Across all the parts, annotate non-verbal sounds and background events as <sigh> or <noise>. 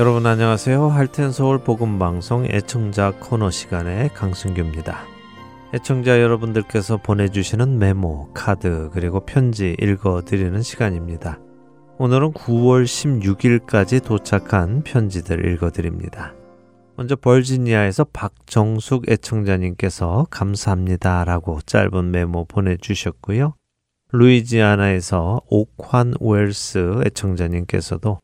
여러분 안녕하세요. 할텐 서울 복음 방송 애청자 코너 시간의 강승규입니다. 애청자 여러분들께서 보내주시는 메모, 카드, 그리고 편지 읽어드리는 시간입니다. 오늘은 9월 16일까지 도착한 편지들 읽어드립니다. 먼저 벌지니아에서 박정숙 애청자님께서 감사합니다 라고 짧은 메모 보내주셨고요. 루이지아나에서 옥환 웰스 애청자님께서도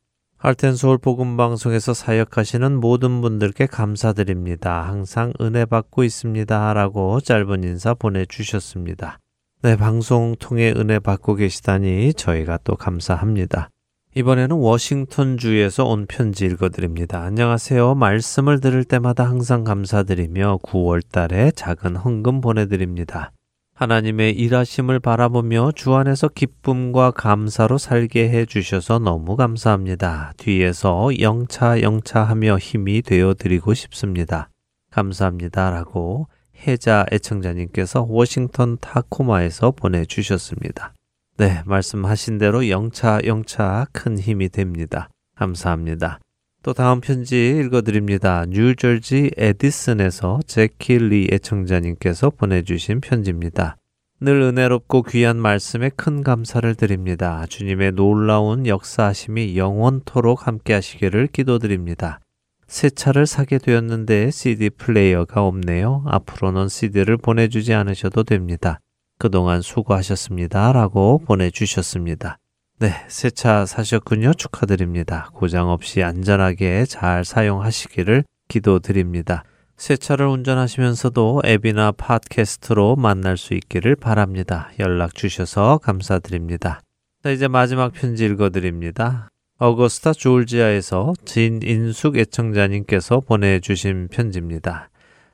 할텐 서울 복음 방송에서 사역하시는 모든 분들께 감사드립니다. 항상 은혜 받고 있습니다라고 짧은 인사 보내 주셨습니다. 네, 방송 통해 은혜 받고 계시다니 저희가 또 감사합니다. 이번에는 워싱턴 주에서 온 편지 읽어드립니다. 안녕하세요. 말씀을 들을 때마다 항상 감사드리며 9월 달에 작은 헌금 보내드립니다. 하나님의 일하심을 바라보며 주 안에서 기쁨과 감사로 살게 해 주셔서 너무 감사합니다. 뒤에서 영차 영차 하며 힘이 되어 드리고 싶습니다. 감사합니다. 라고 해자 애청자님께서 워싱턴 타코마에서 보내 주셨습니다. 네, 말씀하신 대로 영차 영차 큰 힘이 됩니다. 감사합니다. 또 다음 편지 읽어드립니다. 뉴저지 에디슨에서 제키 리 애청자님께서 보내주신 편지입니다. 늘 은혜롭고 귀한 말씀에 큰 감사를 드립니다. 주님의 놀라운 역사하심이 영원토록 함께 하시기를 기도드립니다. 새 차를 사게 되었는데 CD 플레이어가 없네요. 앞으로는 CD를 보내주지 않으셔도 됩니다. 그동안 수고하셨습니다. 라고 보내주셨습니다. 네, 새 차 사셨군요. 축하드립니다. 고장 없이 안전하게 잘 사용하시기를 기도드립니다. 새 차를 운전하시면서도 앱이나 팟캐스트로 만날 수 있기를 바랍니다. 연락 주셔서 감사드립니다. 자, 이제 마지막 편지 읽어드립니다. 어거스타 조지아에서 진인숙 애청자님께서 보내주신 편지입니다.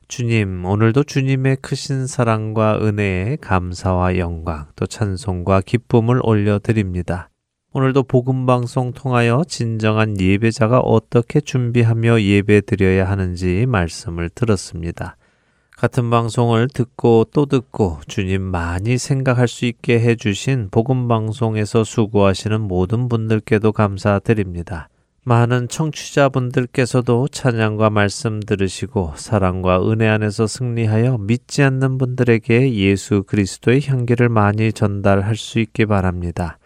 주님, 오늘도 주님의 크신 사랑과 은혜에 감사와 영광, 또 찬송과 기쁨을 올려드립니다. 오늘도 복음 방송 통하여 진정한 예배자가 어떻게 준비하며 예배 드려야 하는지 말씀을 들었습니다. 같은 방송을 듣고 또 듣고 주님 많이 생각할 수 있게 해 주신 복음 방송에서 수고하시는 모든 분들께도 감사드립니다. 많은 청취자분들께서도 찬양과 말씀 들으시고 사랑과 은혜 안에서 승리하여 믿지 않는 분들에게 예수 그리스도의 향기를 많이 전달할 수 있게 바랍니다.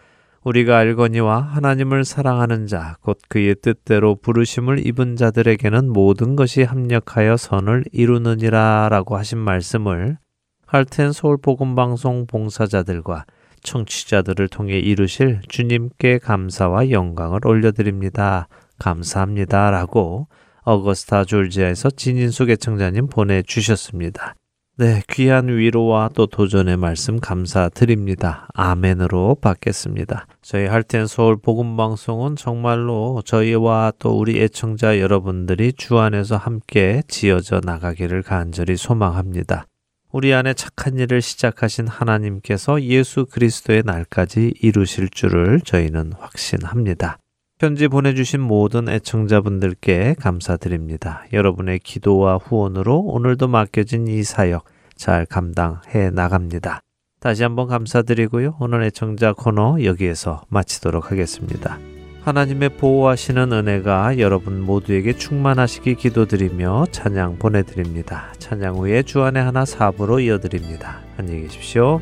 우리가 알거니와 하나님을 사랑하는 자, 곧 그의 뜻대로 부르심을 입은 자들에게는 모든 것이 합력하여 선을 이루느니라 라고 하신 말씀을 할텐 서울 복음방송 봉사자들과 청취자들을 통해 이루실 주님께 감사와 영광을 올려드립니다. 감사합니다. 라고 어거스타 졸지아에서 진인숙 애청자님 보내주셨습니다. 네, 귀한 위로와 또 도전의 말씀 감사드립니다. 아멘으로 받겠습니다. 저희 할텐 서울 복음 방송은 정말로 저희와 또 우리 애청자 여러분들이 주 안에서 함께 지어져 나가기를 간절히 소망합니다. 우리 안에 착한 일을 시작하신 하나님께서 예수 그리스도의 날까지 이루실 줄을 저희는 확신합니다. 편지 보내주신 모든 애청자분들께 감사드립니다. 여러분의 기도와 후원으로 오늘도 맡겨진 이 사역 잘 감당해 나갑니다. 다시 한번 감사드리고요. 오늘 애청자 코너 여기에서 마치도록 하겠습니다. 하나님의 보호하시는 은혜가 여러분 모두에게 충만하시기 기도드리며 찬양 보내드립니다. 찬양 후에 주안의 하나 사부로 이어드립니다. 안녕히 계십시오.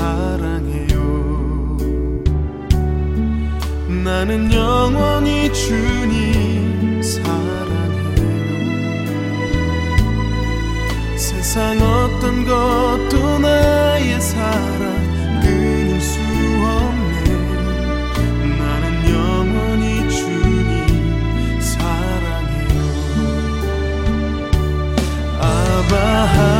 사랑해요. 나는 영원히 주님 사랑해요. 세상 어떤 것도 나의 사랑 끊을 수 없네. 나는 영원히 주님 사랑해요. 아바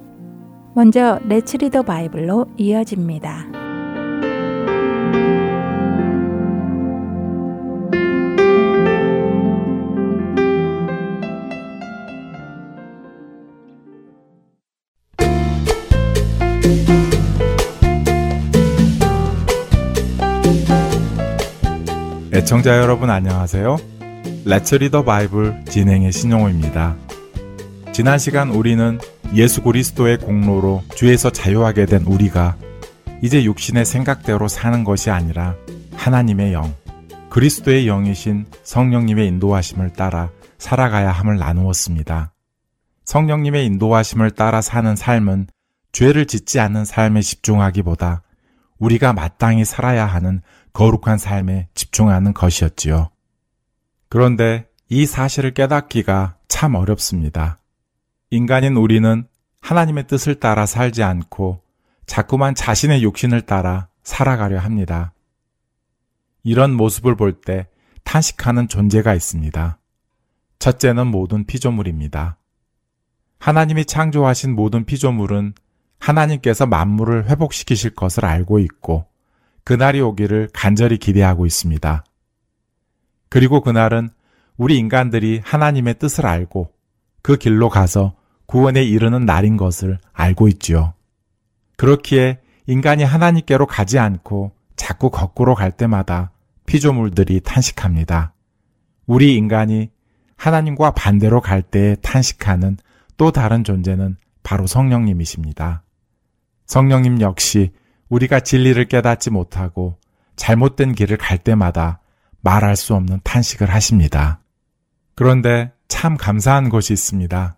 먼저 Let's Read the Bible로 이어집니다. 애청자 여러분 안녕하세요. Let's Read the Bible 진행의 신용호입니다. 지난 시간 우리는 예수 그리스도의 공로로 죄에서 자유하게 된 우리가 이제 육신의 생각대로 사는 것이 아니라 하나님의 영, 그리스도의 영이신 성령님의 인도하심을 따라 살아가야 함을 나누었습니다. 성령님의 인도하심을 따라 사는 삶은 죄를 짓지 않는 삶에 집중하기보다 우리가 마땅히 살아야 하는 거룩한 삶에 집중하는 것이었지요. 그런데 이 사실을 깨닫기가 참 어렵습니다. 인간인 우리는 하나님의 뜻을 따라 살지 않고 자꾸만 자신의 욕심을 따라 살아가려 합니다. 이런 모습을 볼 때 탄식하는 존재가 있습니다. 첫째는 모든 피조물입니다. 하나님이 창조하신 모든 피조물은 하나님께서 만물을 회복시키실 것을 알고 있고 그날이 오기를 간절히 기대하고 있습니다. 그리고 그날은 우리 인간들이 하나님의 뜻을 알고 그 길로 가서 구원에 이르는 날인 것을 알고 있지요. 그렇기에 인간이 하나님께로 가지 않고 자꾸 거꾸로 갈 때마다 피조물들이 탄식합니다. 우리 인간이 하나님과 반대로 갈 때에 탄식하는 또 다른 존재는 바로 성령님이십니다. 성령님 역시 우리가 진리를 깨닫지 못하고 잘못된 길을 갈 때마다 말할 수 없는 탄식을 하십니다. 그런데 참 감사한 것이 있습니다.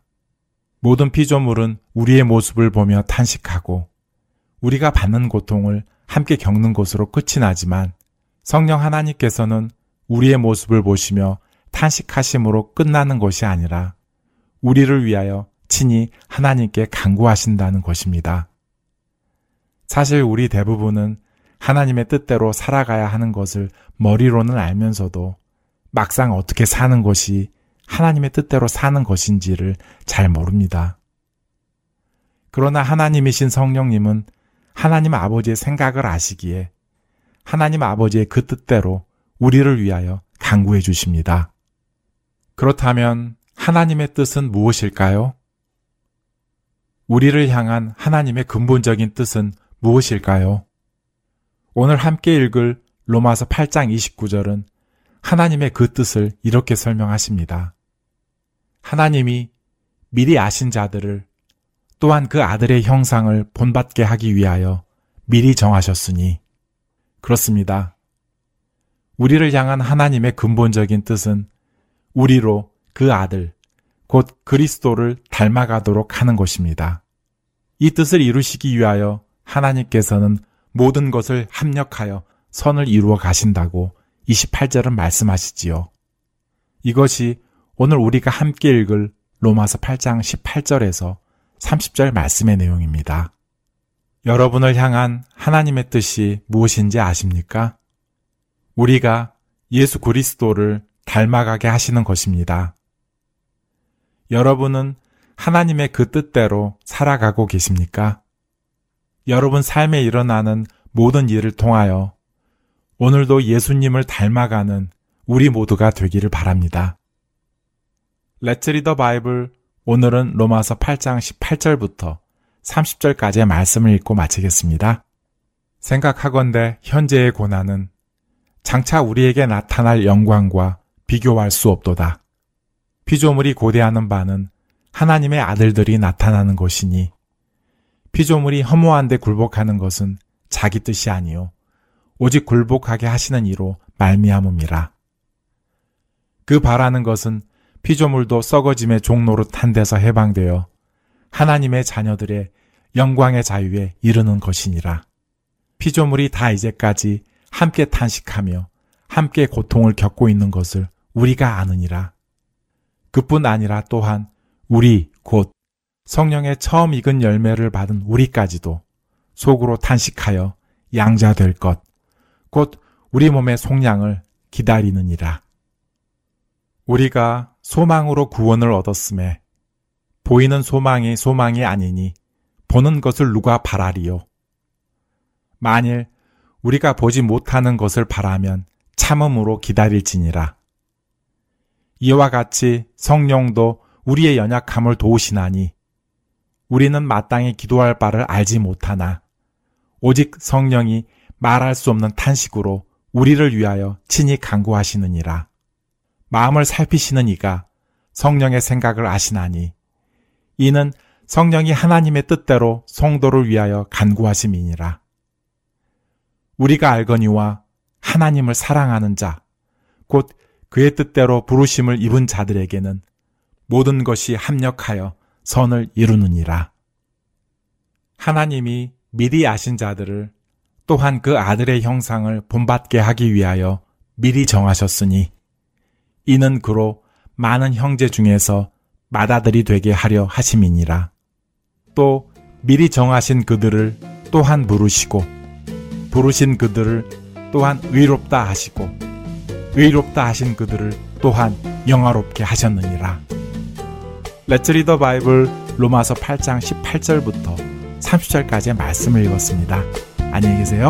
모든 피조물은 우리의 모습을 보며 탄식하고 우리가 받는 고통을 함께 겪는 것으로 끝이 나지만 성령 하나님께서는 우리의 모습을 보시며 탄식하심으로 끝나는 것이 아니라 우리를 위하여 친히 하나님께 간구하신다는 것입니다. 사실 우리 대부분은 하나님의 뜻대로 살아가야 하는 것을 머리로는 알면서도 막상 어떻게 사는 것이 하나님의 뜻대로 사는 것인지를 잘 모릅니다. 그러나 하나님이신 성령님은 하나님 아버지의 생각을 아시기에 하나님 아버지의 그 뜻대로 우리를 위하여 강구해 주십니다. 그렇다면 하나님의 뜻은 무엇일까요? 우리를 향한 하나님의 근본적인 뜻은 무엇일까요? 오늘 함께 읽을 로마서 8장 29절은 하나님의 그 뜻을 이렇게 설명하십니다. 하나님이 미리 아신 자들을 또한 그 아들의 형상을 본받게 하기 위하여 미리 정하셨으니 그렇습니다. 우리를 향한 하나님의 근본적인 뜻은 우리로 그 아들, 곧 그리스도를 닮아가도록 하는 것입니다. 이 뜻을 이루시기 위하여 하나님께서는 모든 것을 합력하여 선을 이루어 가신다고 28절은 말씀하시지요. 이것이 오늘 우리가 함께 읽을 로마서 8장 18절에서 30절 말씀의 내용입니다. 여러분을 향한 하나님의 뜻이 무엇인지 아십니까? 우리가 예수 그리스도를 닮아가게 하시는 것입니다. 여러분은 하나님의 그 뜻대로 살아가고 계십니까? 여러분 삶에 일어나는 모든 일을 통하여 오늘도 예수님을 닮아가는 우리 모두가 되기를 바랍니다. 레츠 리더 바이블 오늘은 로마서 8장 18절부터 30절까지의 말씀을 읽고 마치겠습니다. 생각하건대 현재의 고난은 장차 우리에게 나타날 영광과 비교할 수 없도다. 피조물이 고대하는 바는 하나님의 아들들이 나타나는 것이니 피조물이 허무한데 굴복하는 것은 자기 뜻이 아니요 오직 굴복하게 하시는 이로 말미암음이라. 그 바라는 것은 피조물도 썩어짐의 종로로 탄 데서 해방되어 하나님의 자녀들의 영광의 자유에 이르는 것이니라. 피조물이 다 이제까지 함께 탄식하며 함께 고통을 겪고 있는 것을 우리가 아느니라. 그뿐 아니라 또한 우리 곧 성령의 처음 익은 열매를 받은 우리까지도 속으로 탄식하여 양자 될 것, 곧 우리 몸의 속량을 기다리느니라. 우리가 소망으로 구원을 얻었음에 보이는 소망이 소망이 아니니 보는 것을 누가 바라리요. 만일 우리가 보지 못하는 것을 바라면 참음으로 기다릴지니라. 이와 같이 성령도 우리의 연약함을 도우시나니 우리는 마땅히 기도할 바를 알지 못하나 오직 성령이 말할 수 없는 탄식으로 우리를 위하여 친히 강구하시느니라. 마음을 살피시는 이가 성령의 생각을 아시나니 이는 성령이 하나님의 뜻대로 성도를 위하여 간구하심이니라. 우리가 알거니와 하나님을 사랑하는 자, 곧 그의 뜻대로 부르심을 입은 자들에게는 모든 것이 합력하여 선을 이루느니라. 하나님이 미리 아신 자들을 또한 그 아들의 형상을 본받게 하기 위하여 미리 정하셨으니 이는 그로 많은 형제 중에서 맏아들이 되게 하려 하심이니라. 또 미리 정하신 그들을 또한 부르시고 부르신 그들을 또한 의롭다 하시고 의롭다 하신 그들을 또한 영화롭게 하셨느니라. 레츠 리더 바이블 로마서 8장 18절부터 30절까지의 말씀을 읽었습니다. 안녕히 계세요.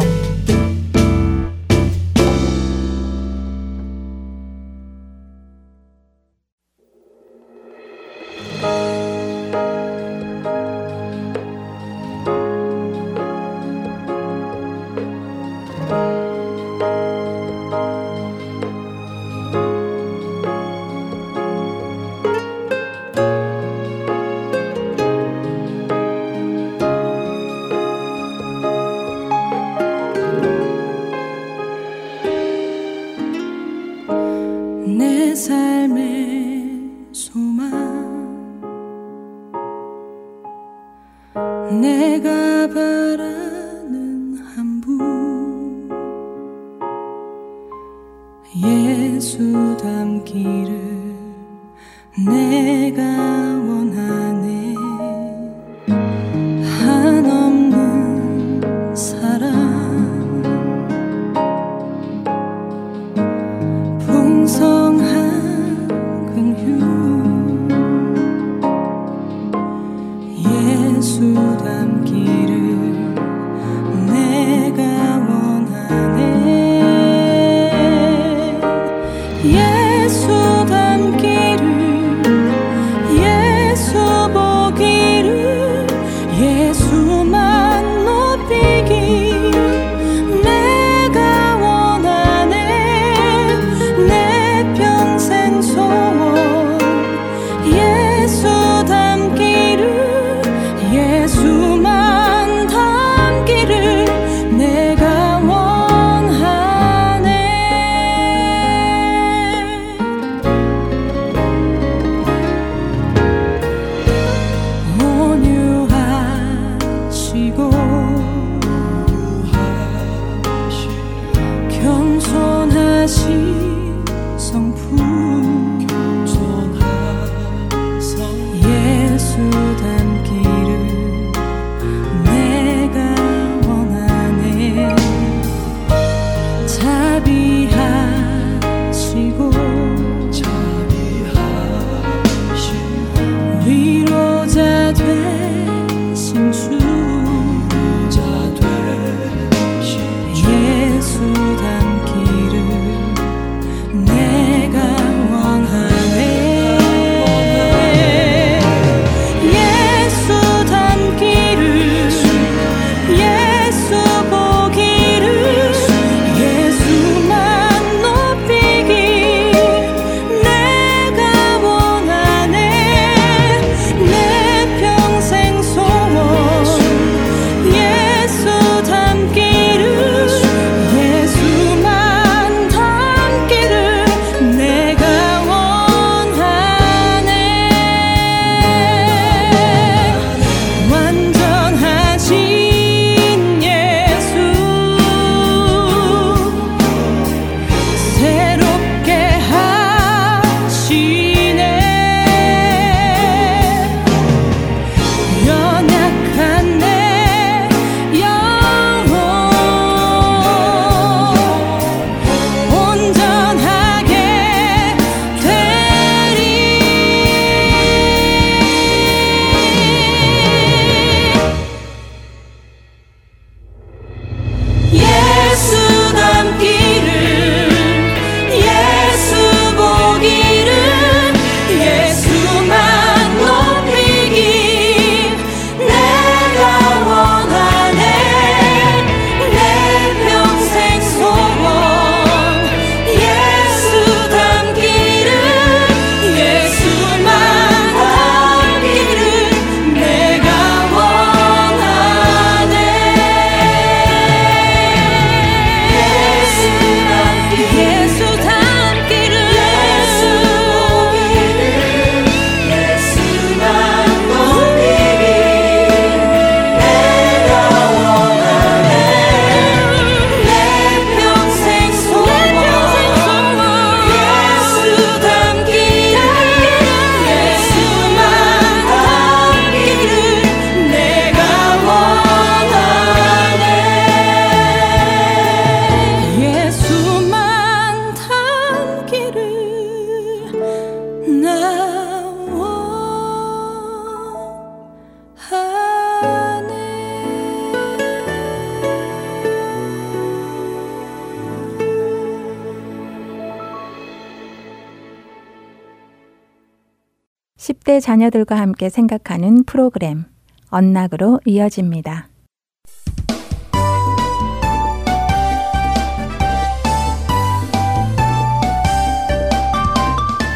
10대 자녀들과 함께 생각하는 프로그램 언락으로 이어집니다.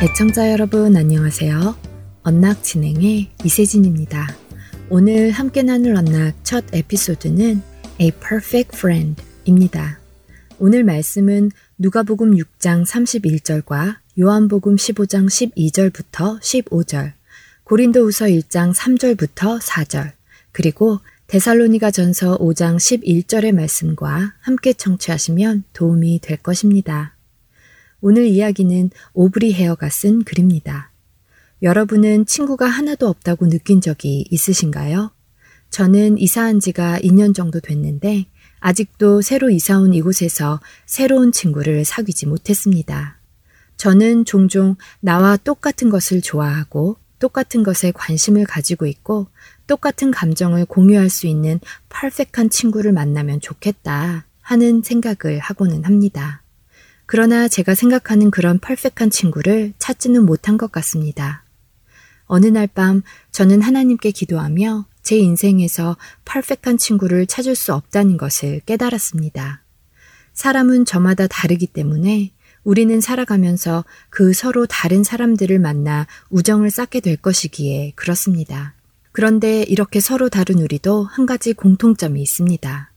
애청자 여러분 안녕하세요. 언락 진행의 이세진입니다. 오늘 함께 나눌 언락 첫 에피소드는 A Perfect Friend입니다. 오늘 말씀은 누가복음 6장 31절과 요한복음 15장 12절부터 15절 고린도 우서 1장 3절부터 4절, 그리고 데살로니가 전서 5장 11절의 말씀과 함께 청취하시면 도움이 될 것입니다. 오늘 이야기는 오브리 헤어가 쓴 글입니다. 여러분은 친구가 하나도 없다고 느낀 적이 있으신가요? 저는 이사한 지가 2년 정도 됐는데 아직도 새로 이사온 이곳에서 새로운 친구를 사귀지 못했습니다. 저는 종종 나와 똑같은 것을 좋아하고 똑같은 것에 관심을 가지고 있고 똑같은 감정을 공유할 수 있는 퍼펙한 친구를 만나면 좋겠다 하는 생각을 하고는 합니다. 그러나 제가 생각하는 그런 퍼펙한 친구를 찾지는 못한 것 같습니다. 어느 날 밤 저는 하나님께 기도하며 제 인생에서 퍼펙한 친구를 찾을 수 없다는 것을 깨달았습니다. 사람은 저마다 다르기 때문에 우리는 살아가면서 그 서로 다른 사람들을 만나 우정을 쌓게 될 것이기에 그렇습니다. 그런데 이렇게 서로 다른 우리도 한 가지 공통점이 있습니다.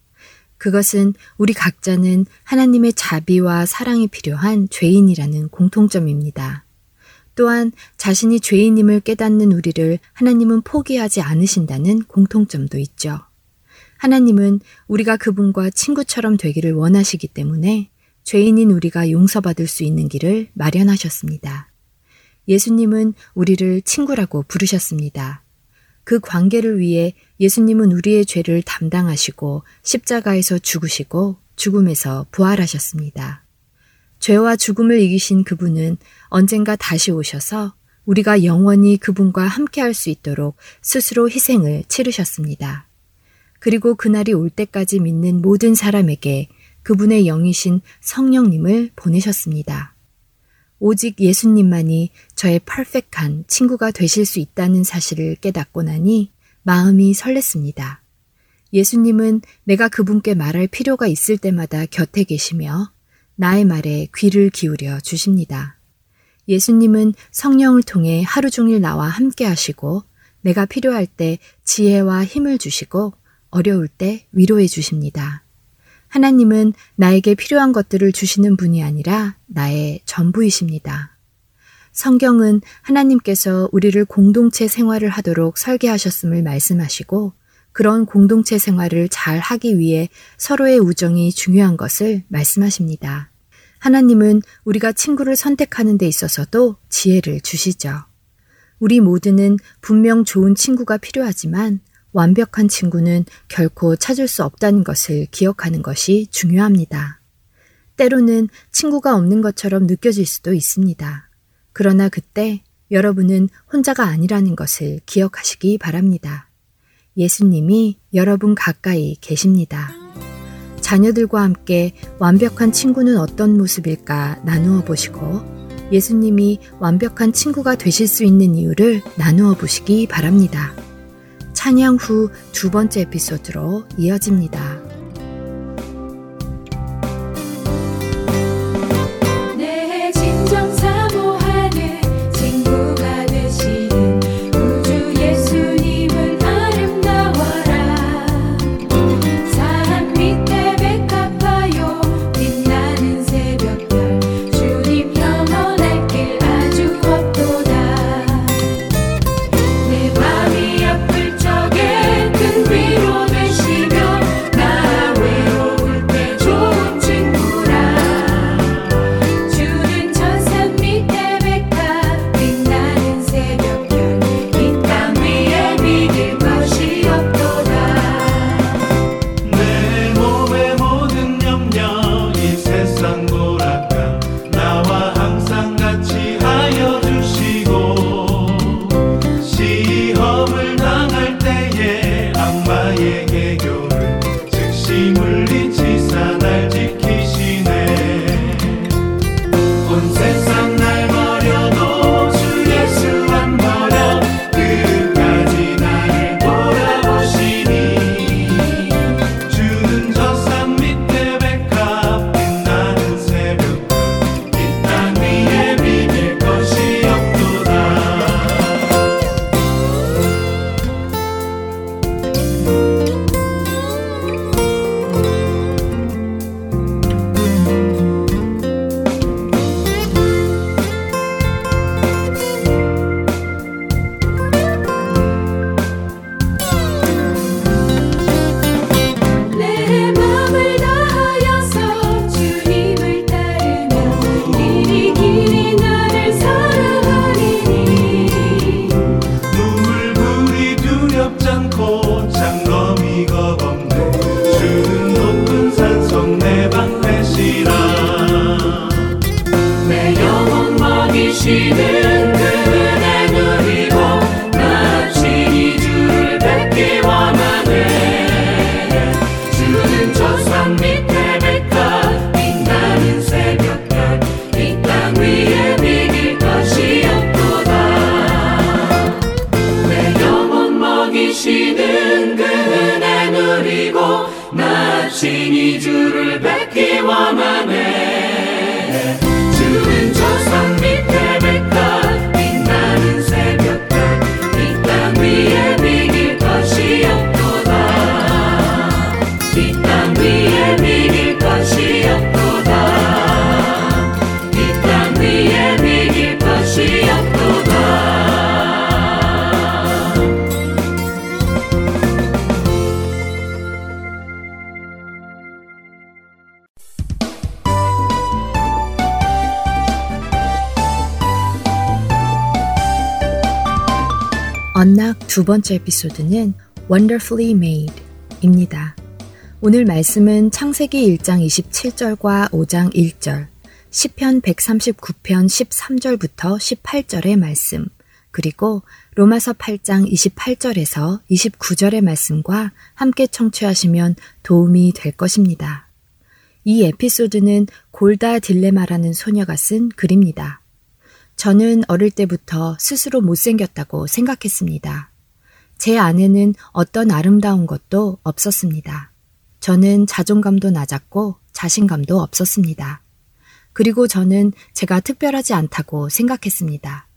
그것은 우리 각자는 하나님의 자비와 사랑이 필요한 죄인이라는 공통점입니다. 또한 자신이 죄인임을 깨닫는 우리를 하나님은 포기하지 않으신다는 공통점도 있죠. 하나님은 우리가 그분과 친구처럼 되기를 원하시기 때문에 죄인인 우리가 용서받을 수 있는 길을 마련하셨습니다. 예수님은 우리를 친구라고 부르셨습니다. 그 관계를 위해 예수님은 우리의 죄를 담당하시고 십자가에서 죽으시고 죽음에서 부활하셨습니다. 죄와 죽음을 이기신 그분은 언젠가 다시 오셔서 우리가 영원히 그분과 함께 할 수 있도록 스스로 희생을 치르셨습니다. 그리고 그날이 올 때까지 믿는 모든 사람에게 그분의 영이신 성령님을 보내셨습니다. 오직 예수님만이 저의 퍼펙한 친구가 되실 수 있다는 사실을 깨닫고 나니 마음이 설렜습니다. 예수님은 내가 그분께 말할 필요가 있을 때마다 곁에 계시며 나의 말에 귀를 기울여 주십니다. 예수님은 성령을 통해 하루 종일 나와 함께 하시고 내가 필요할 때 지혜와 힘을 주시고 어려울 때 위로해 주십니다. 하나님은 나에게 필요한 것들을 주시는 분이 아니라 나의 전부이십니다. 성경은 하나님께서 우리를 공동체 생활을 하도록 설계하셨음을 말씀하시고 그런 공동체 생활을 잘 하기 위해 서로의 우정이 중요한 것을 말씀하십니다. 하나님은 우리가 친구를 선택하는 데 있어서도 지혜를 주시죠. 우리 모두는 분명 좋은 친구가 필요하지만 완벽한 친구는 결코 찾을 수 없다는 것을 기억하는 것이 중요합니다. 때로는 친구가 없는 것처럼 느껴질 수도 있습니다. 그러나 그때 여러분은 혼자가 아니라는 것을 기억하시기 바랍니다. 예수님이 여러분 가까이 계십니다. 자녀들과 함께 완벽한 친구는 어떤 모습일까 나누어 보시고 예수님이 완벽한 친구가 되실 수 있는 이유를 나누어 보시기 바랍니다. 찬양 후 두 번째 에피소드로 이어집니다. 두 번째 에피소드는 Wonderfully Made 입니다. 오늘 말씀은 창세기 1장 27절과 5장 1절, 10편 139편 13절부터 18절의 말씀, 그리고 로마서 8장 28절에서 29절의 말씀과 함께 청취하시면 도움이 될 것입니다. 이 에피소드는 골다 딜레마라는 소녀가 쓴 글입니다. 저는 어릴 때부터 스스로 못생겼다고 생각했습니다. 제 안에는 어떤 아름다운 것도 없었습니다. 저는 자존감도 낮았고 자신감도 없었습니다. 그리고 저는 제가 특별하지 않다고 생각했습니다.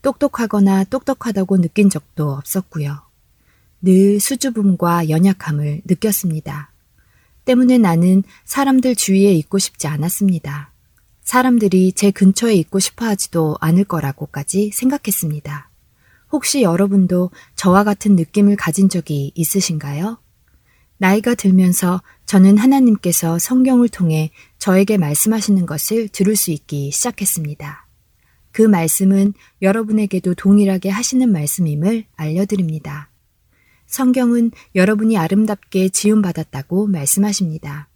똑똑하거나 똑똑하다고 느낀 적도 없었고요. 늘 수줍음과 연약함을 느꼈습니다. 때문에 나는 사람들 주위에 있고 싶지 않았습니다. 사람들이 제 근처에 있고 싶어 하지도 않을 거라고까지 생각했습니다. 혹시 여러분도 저와 같은 느낌을 가진 적이 있으신가요? 나이가 들면서 저는 하나님께서 성경을 통해 저에게 말씀하시는 것을 들을 수 있기 시작했습니다. 그 말씀은 여러분에게도 동일하게 하시는 말씀임을 알려드립니다. 성경은 여러분이 아름답게 지음받았다고 말씀하십니다.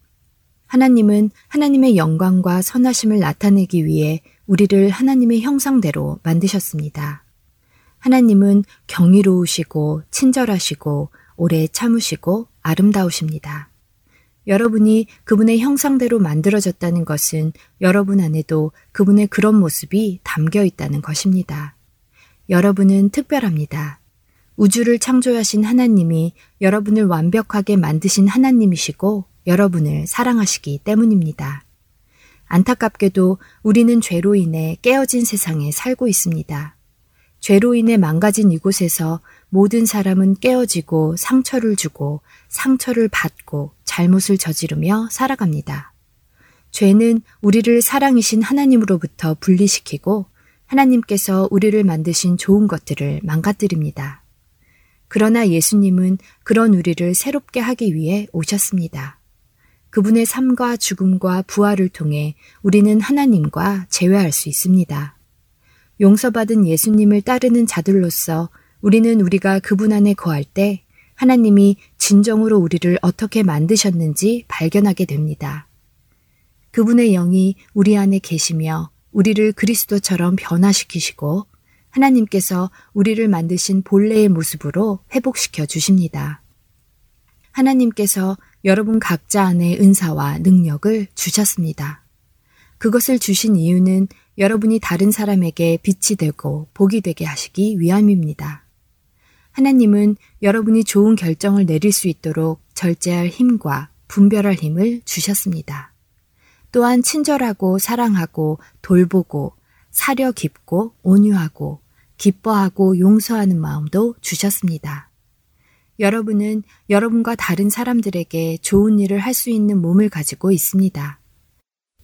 하나님은 하나님의 영광과 선하심을 나타내기 위해 우리를 하나님의 형상대로 만드셨습니다. 하나님은 경이로우시고 친절하시고 오래 참으시고 아름다우십니다. 여러분이 그분의 형상대로 만들어졌다는 것은 여러분 안에도 그분의 그런 모습이 담겨 있다는 것입니다. 여러분은 특별합니다. 우주를 창조하신 하나님이 여러분을 완벽하게 만드신 하나님이시고 여러분을 사랑하시기 때문입니다. 안타깝게도 우리는 죄로 인해 깨어진 세상에 살고 있습니다. 죄로 인해 망가진 이곳에서 모든 사람은 깨어지고 상처를 주고 상처를 받고 잘못을 저지르며 살아갑니다. 죄는 우리를 사랑이신 하나님으로부터 분리시키고 하나님께서 우리를 만드신 좋은 것들을 망가뜨립니다. 그러나 예수님은 그런 우리를 새롭게 하기 위해 오셨습니다. 그분의 삶과 죽음과 부활을 통해 우리는 하나님과 재회할 수 있습니다. 용서받은 예수님을 따르는 자들로서 우리는 우리가 그분 안에 거할 때 하나님이 진정으로 우리를 어떻게 만드셨는지 발견하게 됩니다. 그분의 영이 우리 안에 계시며 우리를 그리스도처럼 변화시키시고 하나님께서 우리를 만드신 본래의 모습으로 회복시켜 주십니다. 하나님께서 여러분 각자 안에 은사와 능력을 주셨습니다. 그것을 주신 이유는 여러분이 다른 사람에게 빛이 되고 복이 되게 하시기 위함입니다. 하나님은 여러분이 좋은 결정을 내릴 수 있도록 절제할 힘과 분별할 힘을 주셨습니다. 또한 친절하고 사랑하고 돌보고 사려 깊고 온유하고 기뻐하고 용서하는 마음도 주셨습니다. 여러분은 여러분과 다른 사람들에게 좋은 일을 할 수 있는 몸을 가지고 있습니다.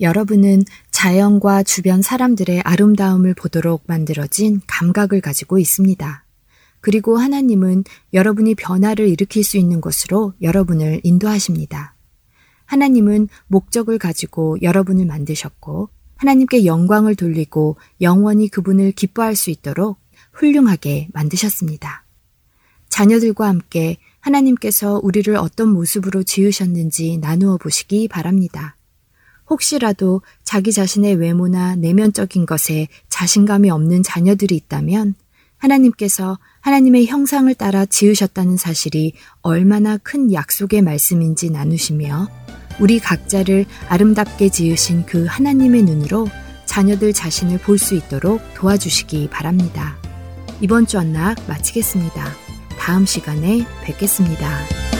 여러분은 자연과 주변 사람들의 아름다움을 보도록 만들어진 감각을 가지고 있습니다. 그리고 하나님은 여러분이 변화를 일으킬 수 있는 곳으로 여러분을 인도하십니다. 하나님은 목적을 가지고 여러분을 만드셨고 하나님께 영광을 돌리고 영원히 그분을 기뻐할 수 있도록 훌륭하게 만드셨습니다. 자녀들과 함께 하나님께서 우리를 어떤 모습으로 지으셨는지 나누어 보시기 바랍니다. 혹시라도 자기 자신의 외모나 내면적인 것에 자신감이 없는 자녀들이 있다면 하나님께서 하나님의 형상을 따라 지으셨다는 사실이 얼마나 큰 약속의 말씀인지 나누시며 우리 각자를 아름답게 지으신 그 하나님의 눈으로 자녀들 자신을 볼 수 있도록 도와주시기 바랍니다. 이번 주 언락 마치겠습니다. 다음 시간에 뵙겠습니다.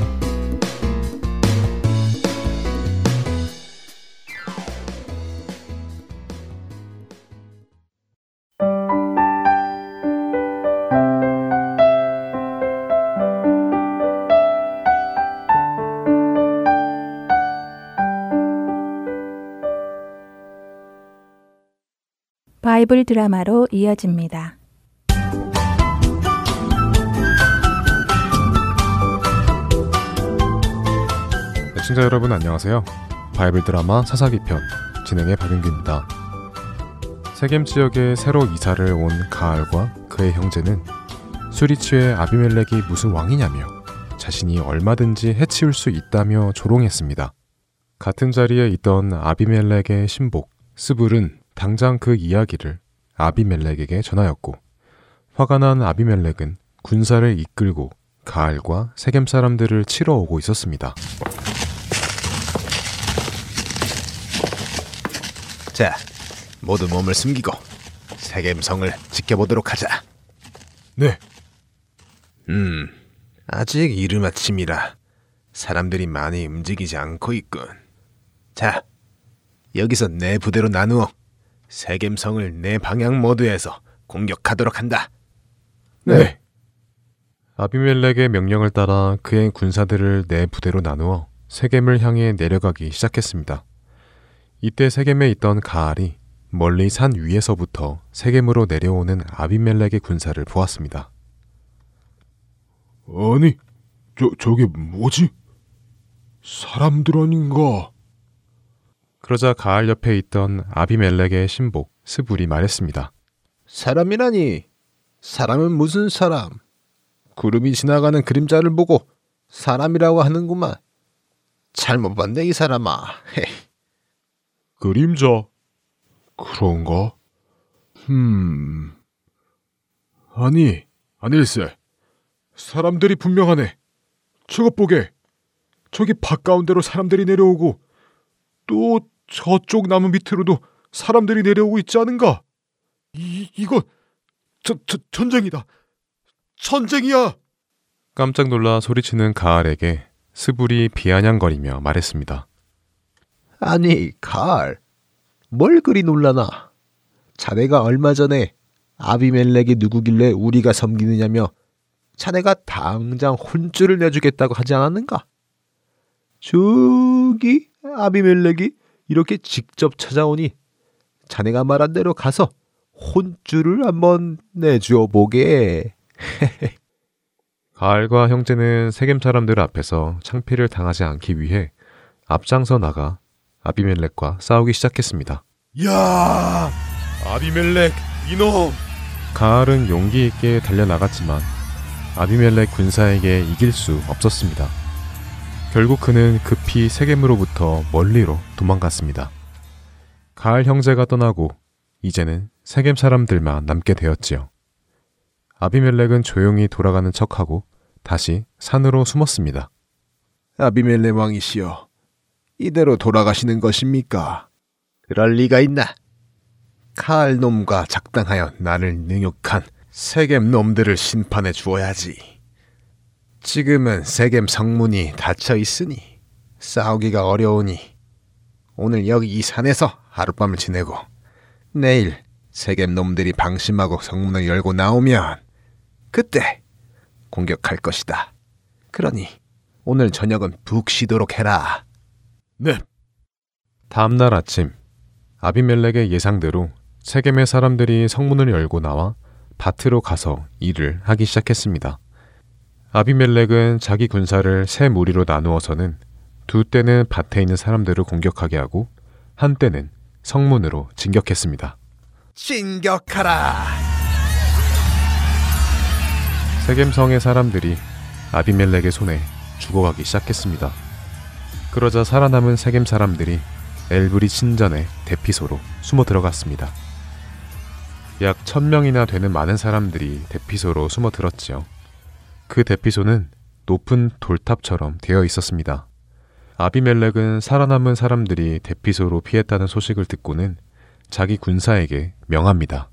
바이블 드라마로 이어집니다. 애청자 여러분 안녕하세요. 바이블 드라마 사사기 편 진행의 박윤규입니다. 세겜 지역에 새로 이사를 온 가알과 그의 형제는 술이 취해 아비멜렉이 무슨 왕이냐며 자신이 얼마든지 해치울 수 있다며 조롱했습니다. 같은 자리에 있던 아비멜렉의 신복 스불은 당장 그 이야기를 아비멜렉에게 전하였고 화가 난 아비멜렉은 군사를 이끌고 가알과 세겜 사람들을 치러 오고 있었습니다. 자, 모두 몸을 숨기고 세겜성을 지켜보도록 하자. 네. 음, 아직 이른 아침이라 사람들이 많이 움직이지 않고 있군. 자, 여기서 내 부대로 나누어 세겜성을 내 방향 모두에서 공격하도록 한다. 네. 아비멜렉의 명령을 따라 그의 군사들을 네 부대로 나누어 세겜을 향해 내려가기 시작했습니다. 이때 세겜에 있던 가알이 멀리 산 위에서부터 세겜으로 내려오는 아비멜렉의 군사를 보았습니다. 아니, 저, 저게 뭐지? 사람들 아닌가? 그러자 가알 옆에 있던 아비멜렉의 신복 스불이 말했습니다. 사람이라니. 사람은 무슨 사람? 구름이 지나가는 그림자를 보고 사람이라고 하는구만. 잘못 봤네 이 사람아. 헤이. 그림자. 그런가? 흠. 아니, 아닐세. 사람들이 분명하네. 저것 보게. 저기 바가운데로 사람들이 내려오고 또 저쪽 나무 밑으로도 사람들이 내려오고 있지 않은가? 이, 이거 저, 저, 전쟁이다. 전쟁이야. 깜짝 놀라 소리치는 가알에게 스불이 비아냥거리며 말했습니다. 아니 가을. 뭘 그리 놀라나? 자네가 얼마 전에 아비멜렉이 누구길래 우리가 섬기느냐며 자네가 당장 혼쭐을 내주겠다고 하지 않았는가? 저기 아비멜렉이 이렇게 직접 찾아오니 자네가 말한 대로 가서 혼쭐을 한번 내주어 보게. <laughs> 가알과 형제는 세겜 사람들 앞에서 창피를 당하지 않기 위해 앞장서 나가 아비멜렉과 싸우기 시작했습니다. 야! 아비멜렉 이놈! 가알은 용기 있게 달려나갔지만 아비멜렉 군사에게 이길 수 없었습니다. 결국 그는 급히 세겜으로부터 멀리로 도망갔습니다. 가알 형제가 떠나고 이제는 세겜 사람들만 남게 되었지요. 아비멜렉은 조용히 돌아가는 척하고 다시 산으로 숨었습니다. 아비멜렉 왕이시여. 이대로 돌아가시는 것입니까? 그럴 리가 있나? 카알 놈과 작당하여 나를 능욕한 세겜 놈들을 심판해 주어야지. 지금은 세겜 성문이 닫혀 있으니 싸우기가 어려우니 오늘 여기 이 산에서 하룻밤을 지내고 내일 세겜 놈들이 방심하고 성문을 열고 나오면 그때 공격할 것이다. 그러니 오늘 저녁은 푹 쉬도록 해라. 네. 다음 날 아침 아비멜렉의 예상대로 세겜의 사람들이 성문을 열고 나와 밭으로 가서 일을 하기 시작했습니다. 아비멜렉은 자기 군사를 세 무리로 나누어서는 두 때는 밭에 있는 사람들을 공격하게 하고 한 때는 성문으로 진격했습니다. 진격하라. 세겜성의 사람들이 아비멜렉의 손에 죽어가기 시작했습니다. 그러자 살아남은 세겜 사람들이 엘브리 신전의 대피소로 숨어 들어갔습니다. 약 1000명이나 되는 많은 사람들이 대피소로 숨어 들었지요. 그 대피소는 높은 돌탑처럼 되어 있었습니다. 아비멜렉은 살아남은 사람들이 대피소로 피했다는 소식을 듣고는 자기 군사에게 명합니다.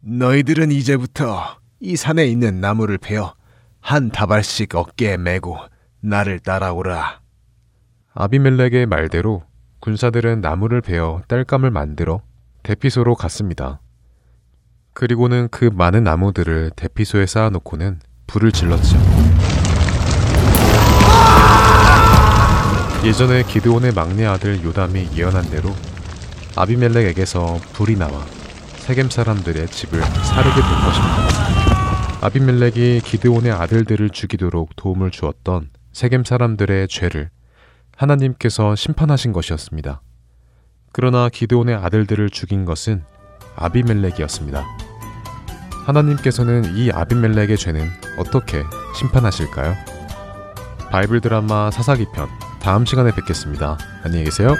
너희들은 이제부터 이 산에 있는 나무를 베어 한 다발씩 어깨에 메고 나를 따라오라. 아비멜렉의 말대로 군사들은 나무를 베어 땔감을 만들어 대피소로 갔습니다. 그리고는 그 많은 나무들을 대피소에 쌓아놓고는 불을 질렀죠. 예전에 기드온의 막내 아들 요담이 예언한 대로 아비멜렉에게서 불이 나와 세겜 사람들의 집을 사르게 된 것입니다. 아비멜렉이 기드온의 아들들을 죽이도록 도움을 주었던 세겜 사람들의 죄를 하나님께서 심판하신 것이었습니다. 그러나 기드온의 아들들을 죽인 것은 아비멜렉이었습니다. 하나님께서는 이 아비멜렉의 죄는 어떻게 심판하실까요? 바이블 드라마 사사기 편 다음 시간에 뵙겠습니다. 안녕히 계세요.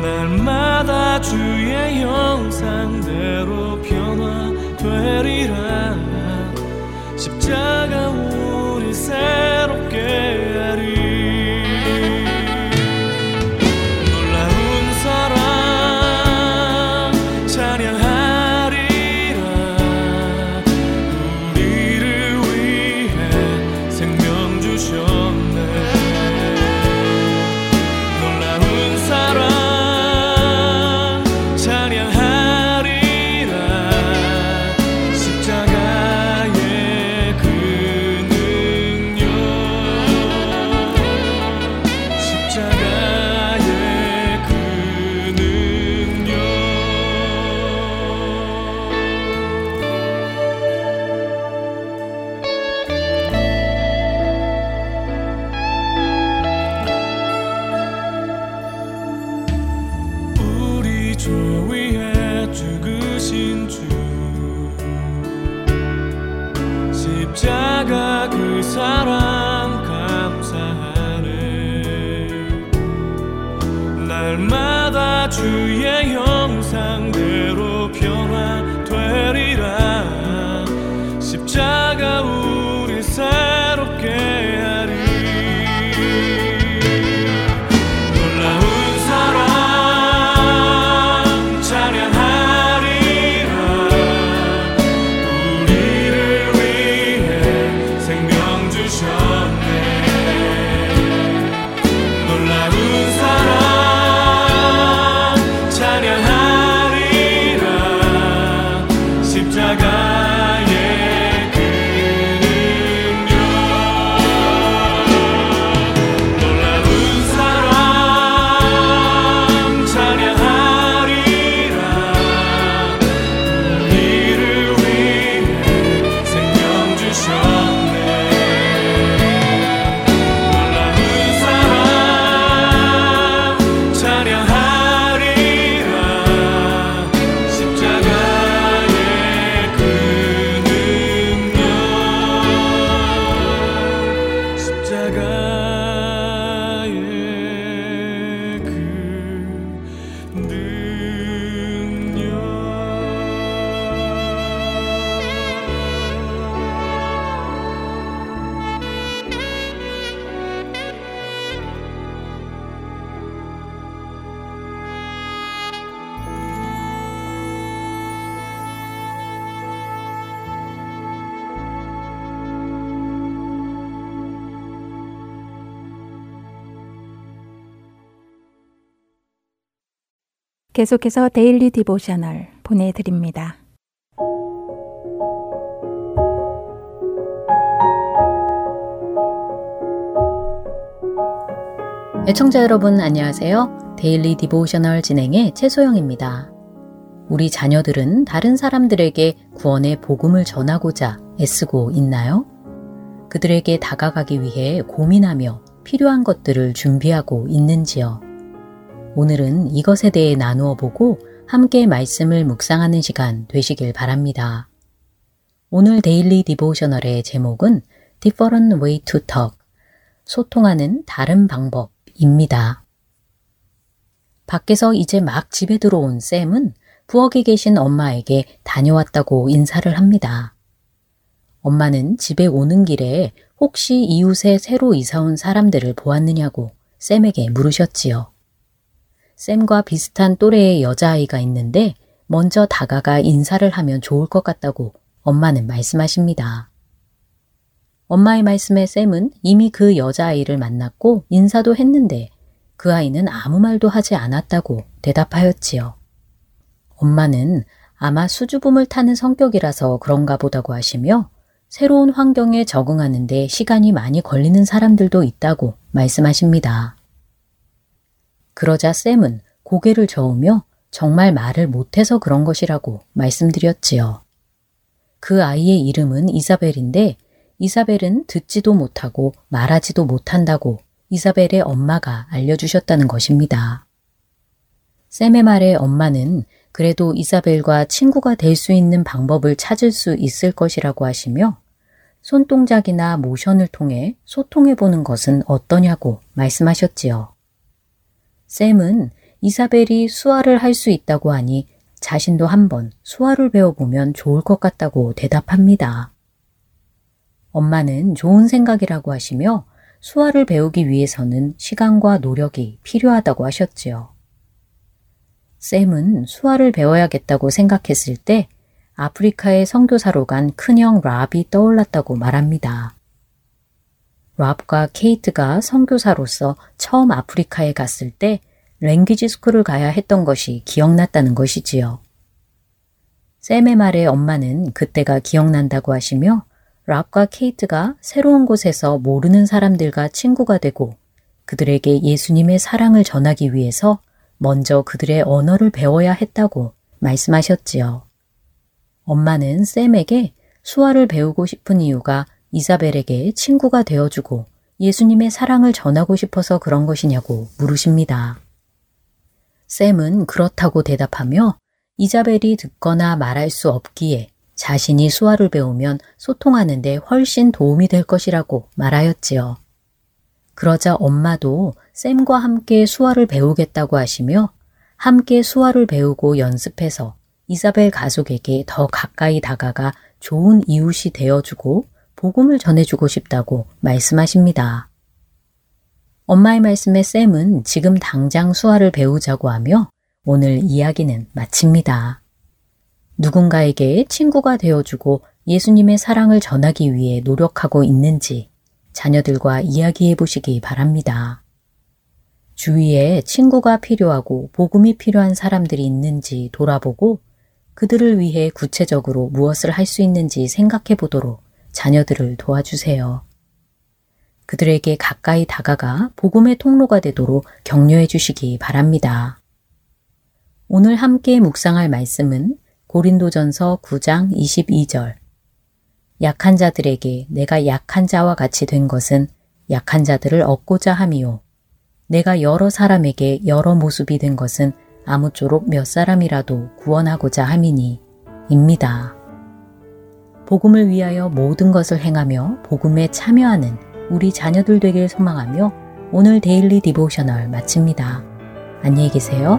날마다 주의 형상대로 변화되리라. 십자가 우리 새롭게 하리 계속해서 Daily Devotional 보내드립니다. 애청자 여러분 안녕하세요. Daily Devotional 진행의 최소영입니다. 우리 자녀들은 다른 사람들에게 구원의 복음을 전하고자 애쓰고 있나요? 그들에게 다가가기 위해 고민하며 필요한 것들을 준비하고 있는지요? 오늘은 이것에 대해 나누어 보고 함께 말씀을 묵상하는 시간 되시길 바랍니다. 오늘 Daily Devotional의 제목은 Different Way to Talk, 소통하는 다른 방법입니다. 밖에서 이제 막 집에 들어온 샘은 부엌에 계신 엄마에게 다녀왔다고 인사를 합니다. 엄마는 집에 오는 길에 혹시 이웃에 새로 이사 온 사람들을 보았느냐고 샘에게 물으셨지요. 샘과 비슷한 또래의 여자아이가 있는데 먼저 다가가 인사를 하면 좋을 것 같다고 엄마는 말씀하십니다. 엄마의 말씀에 샘은 이미 그 여자아이를 만났고 인사도 했는데 그 아이는 아무 말도 하지 않았다고 대답하였지요. 엄마는 아마 수줍음을 타는 성격이라서 그런가 보다고 하시며 새로운 환경에 적응하는데 시간이 많이 걸리는 사람들도 있다고 말씀하십니다. 그러자 샘은 고개를 저으며 정말 말을 못해서 그런 것이라고 말씀드렸지요. 그 아이의 이름은 이사벨인데 이사벨은 듣지도 못하고 말하지도 못한다고 이사벨의 엄마가 알려주셨다는 것입니다. 샘의 말에 엄마는 그래도 이사벨과 친구가 될 수 있는 방법을 찾을 수 있을 것이라고 하시며 손동작이나 모션을 통해 소통해 보는 것은 어떠냐고 말씀하셨지요. 샘은 이사벨이 수화를 할 수 있다고 하니 자신도 한번 수화를 배워보면 좋을 것 같다고 대답합니다. 엄마는 좋은 생각이라고 하시며 수화를 배우기 위해서는 시간과 노력이 필요하다고 하셨지요. 샘은 수화를 배워야겠다고 생각했을 때 아프리카의 선교사로 간 큰형 랍이 떠올랐다고 말합니다. 랍과 케이트가 선교사로서 처음 아프리카에 갔을 때 랭귀지 스쿨을 가야 했던 것이 기억났다는 것이지요. 샘의 말에 엄마는 그때가 기억난다고 하시며 랍과 케이트가 새로운 곳에서 모르는 사람들과 친구가 되고 그들에게 예수님의 사랑을 전하기 위해서 먼저 그들의 언어를 배워야 했다고 말씀하셨지요. 엄마는 샘에게 수화를 배우고 싶은 이유가 이사벨에게 친구가 되어주고 예수님의 사랑을 전하고 싶어서 그런 것이냐고 물으십니다. 샘은 그렇다고 대답하며 이자벨이 듣거나 말할 수 없기에 자신이 수화를 배우면 소통하는데 훨씬 도움이 될 것이라고 말하였지요. 그러자 엄마도 샘과 함께 수화를 배우겠다고 하시며 함께 수화를 배우고 연습해서 이사벨 가족에게 더 가까이 다가가 좋은 이웃이 되어주고 복음을 전해주고 싶다고 말씀하십니다. 엄마의 말씀에 샘은 지금 당장 수화를 배우자고 하며 오늘 이야기는 마칩니다. 누군가에게 친구가 되어주고 예수님의 사랑을 전하기 위해 노력하고 있는지 자녀들과 이야기해 보시기 바랍니다. 주위에 친구가 필요하고 복음이 필요한 사람들이 있는지 돌아보고 그들을 위해 구체적으로 무엇을 할 수 있는지 생각해 보도록 자녀들을 도와주세요. 그들에게 가까이 다가가 복음의 통로가 되도록 격려해 주시기 바랍니다. 오늘 함께 묵상할 말씀은 고린도전서 9장 22절. 약한 자들에게 내가 약한 자와 같이 된 것은 약한 자들을 얻고자 함이요. 내가 여러 사람에게 여러 모습이 된 것은 아무쪼록 몇 사람이라도 구원하고자 함이니 입니다. 복음을 위하여 모든 것을 행하며 복음에 참여하는 우리 자녀들 되길 소망하며 오늘 Daily Devotional 마칩니다. 안녕히 계세요.